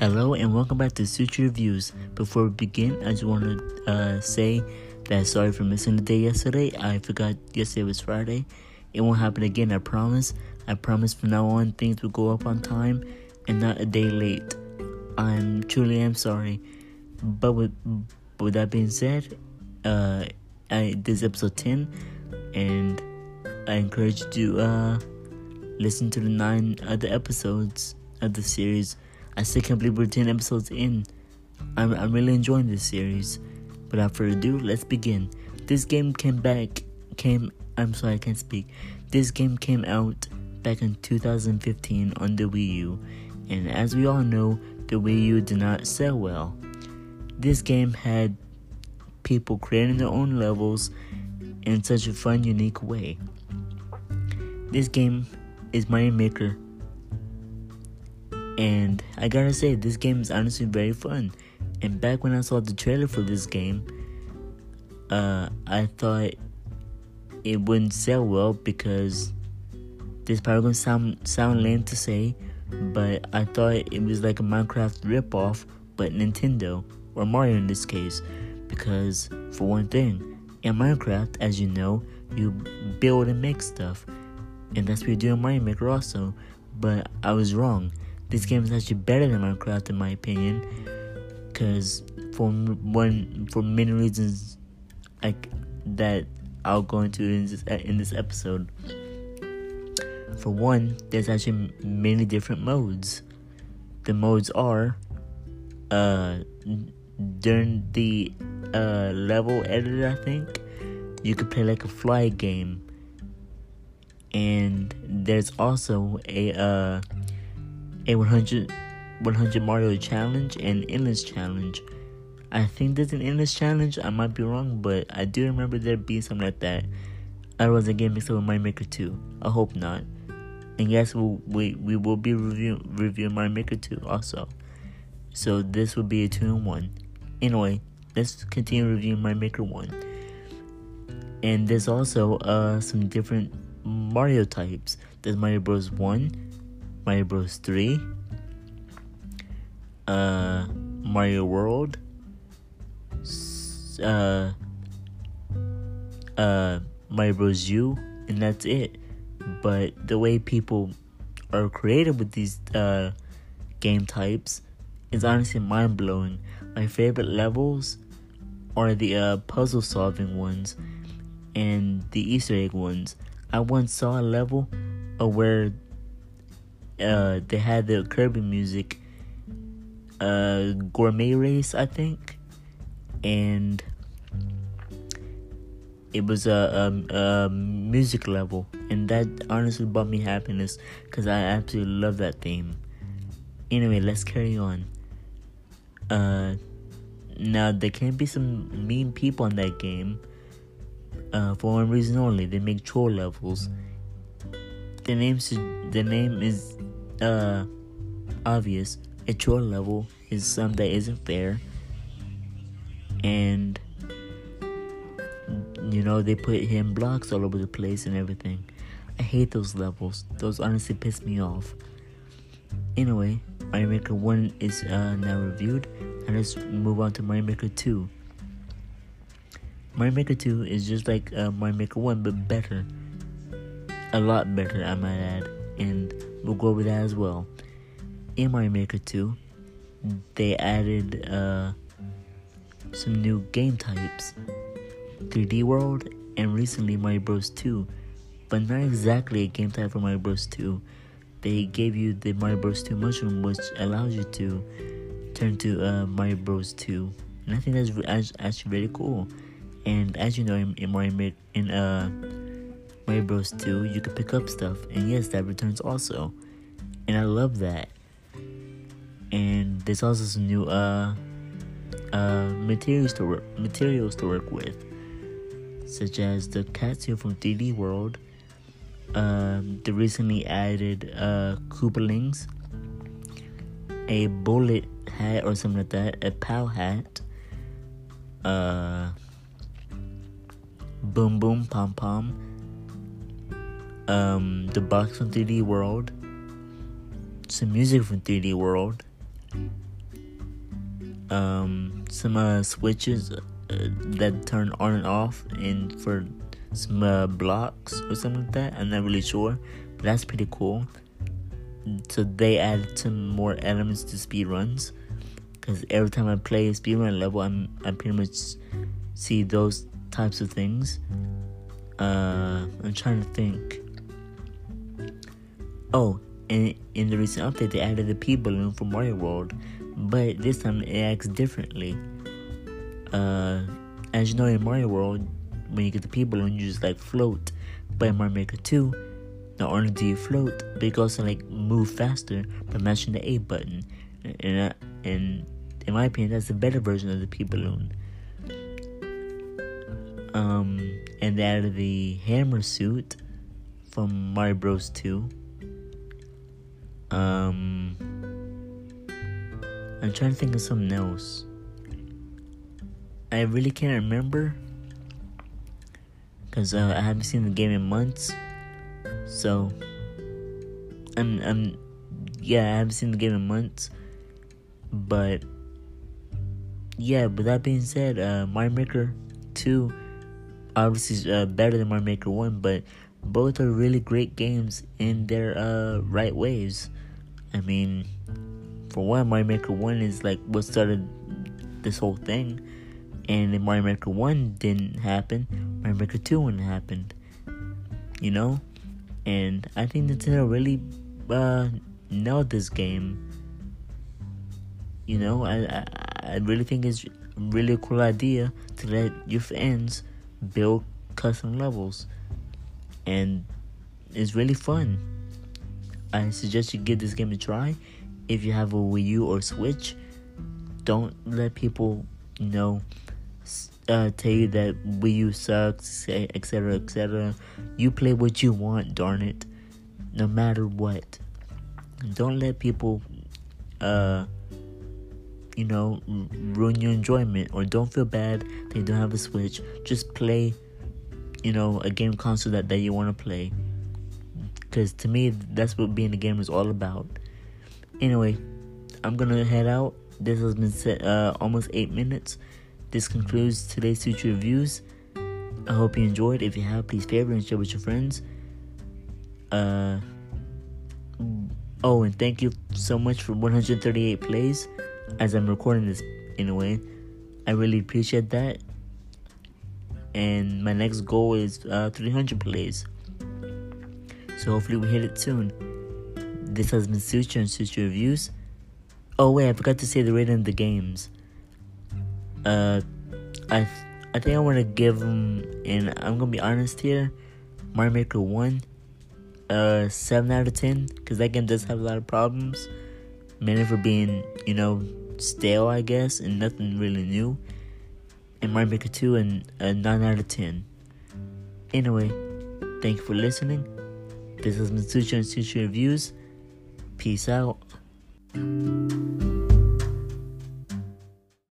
Hello and welcome back to Suture Reviews. Before we begin, I just want to uh, say that sorry for missing the day yesterday. I forgot yesterday was Friday. It won't happen again, I promise. I promise from now on things will go up on time and not a day late. I'm truly am sorry. But with, with that being said, uh, I, this is episode 10 and I encourage you to uh, listen to the nine other episodes of the series. I still can't believe we're 10 episodes in. I'm, I'm really enjoying this series. Without further ado, let's begin. This game came back, came, I'm sorry, I can't speak. This game came out back in 2015 on the Wii U, and as we all know, the Wii U did not sell well. This game had people creating their own levels in such a fun, unique way. This game is Mario Maker and I gotta say, this game is honestly very fun. And back when I saw the trailer for this game, uh, I thought it wouldn't sell well because this probably gonna sound sound lame to say, but I thought it was like a Minecraft ripoff, but Nintendo or Mario in this case, because for one thing, in Minecraft, as you know, you build and make stuff, and that's what you do in Mario Maker also. But I was wrong this game is actually better than Minecraft in my opinion, because for one for many reasons, like that I'll go into in this in this episode. For one, there's actually many different modes. The modes are, uh, during the uh level editor, I think you could play like a fly game, and there's also a uh a 100, 100 Mario challenge and endless challenge. I think there's an endless challenge. I might be wrong, but I do remember there being something like that. Otherwise, I get mixed up with Mario Maker 2. I hope not. And yes, we'll, we we will be reviewing reviewing Mario Maker 2 also. So this will be a two in one. Anyway, let's continue reviewing Mario Maker 1. And there's also uh some different Mario types. There's Mario Bros. 1, Mario Bros. 3, uh, Mario World, uh, uh, Mario Bros. U, and that's it. But the way people are creative with these uh, game types is honestly mind blowing. My favorite levels are the uh, puzzle solving ones and the Easter egg ones. I once saw a level where uh, they had the Kirby music, uh, Gourmet Race, I think, and it was a, a, a music level, and that honestly brought me happiness because I absolutely love that theme. Anyway, let's carry on. Uh, now there can be some mean people in that game. Uh, for one reason only, they make troll levels. The name the name is uh, obvious. at your level is something that isn't fair, and you know they put him blocks all over the place and everything. I hate those levels. Those honestly piss me off. Anyway, Mario Maker 1 is uh, now reviewed, and let's move on to Mario Maker 2. Mario Maker 2 is just like uh, Mario Maker 1, but better. A lot better, I might add. And we'll go over that as well. In Mario Maker 2, they added uh, some new game types 3D World and recently Mario Bros. 2, but not exactly a game type for Mario Bros. 2. They gave you the Mario Bros. 2 mushroom, which allows you to turn to uh, Mario Bros. 2, and I think that's actually really cool. And as you know, in, in Mario in uh Mario Bros 2, you can pick up stuff, and yes, that returns also. And I love that. And there's also some new uh uh materials to work materials to work with. Such as the cat suit from 3D World, um, the recently added uh Koopalings, a bullet hat or something like that, a POW hat, uh Boom Boom Pom Pom, um, the box from 3D World, some music from 3D World, um, some uh, switches uh, that turn on and off, and for some uh, blocks or something like that. I'm not really sure, but that's pretty cool. So they added some more elements to speed runs, because every time I play a speedrun level, I'm I pretty much see those types of things. Uh, I'm trying to think. Oh, and in the recent update, they added the P balloon for Mario World, but this time it acts differently. Uh, as you know, in Mario World, when you get the P balloon, you just like float. But in Mario Maker 2, not only do you float, but you can also like move faster by mashing the A button. And uh, and in my opinion, that's a better version of the P balloon. Um, and they added the hammer suit from Mario Bros. 2. Um, I'm trying to think of something else. I really can't remember because uh, I haven't seen the game in months. So, I'm, I'm, yeah, I haven't seen the game in months. But, yeah, with that being said, uh, Mario Maker 2 obviously is uh, better than Mario Maker 1, but both are really great games in their uh, right ways. I mean, for one, Mario Maker 1 is like what started this whole thing. And if Mario Maker 1 didn't happen, Mario Maker 2 wouldn't happen. You know? And I think Nintendo really uh, nailed this game. You know, I, I, I really think it's a really a cool idea to let your fans build custom levels. And it's really fun. I suggest you give this game a try. If you have a Wii U or Switch, don't let people, you know, uh, tell you that Wii U sucks, etc., etc. You play what you want, darn it, no matter what. Don't let people, uh, you know, ruin your enjoyment, or don't feel bad that you don't have a Switch. Just play, you know, a game console that, that you want to play. Because to me, that's what being a gamer is all about. Anyway, I'm gonna head out. This has been set uh, almost eight minutes. This concludes today's Suture Reviews. I hope you enjoyed. If you have, please favorite and share with your friends. Uh, oh, and thank you so much for 138 plays as I'm recording this in a way. I really appreciate that. And my next goal is uh, 300 plays. So hopefully we hit it soon. This has been Suture and Suture Reviews. Oh wait, I forgot to say the rating of the games. Uh, I I think I want to give them, and I'm gonna be honest here, Mario Maker One, uh, seven out of ten, because that game does have a lot of problems, mainly for being you know stale, I guess, and nothing really new. And make Maker Two, and a nine out of ten. Anyway, thank you for listening. This has been Suture and Suture Reviews. Peace out.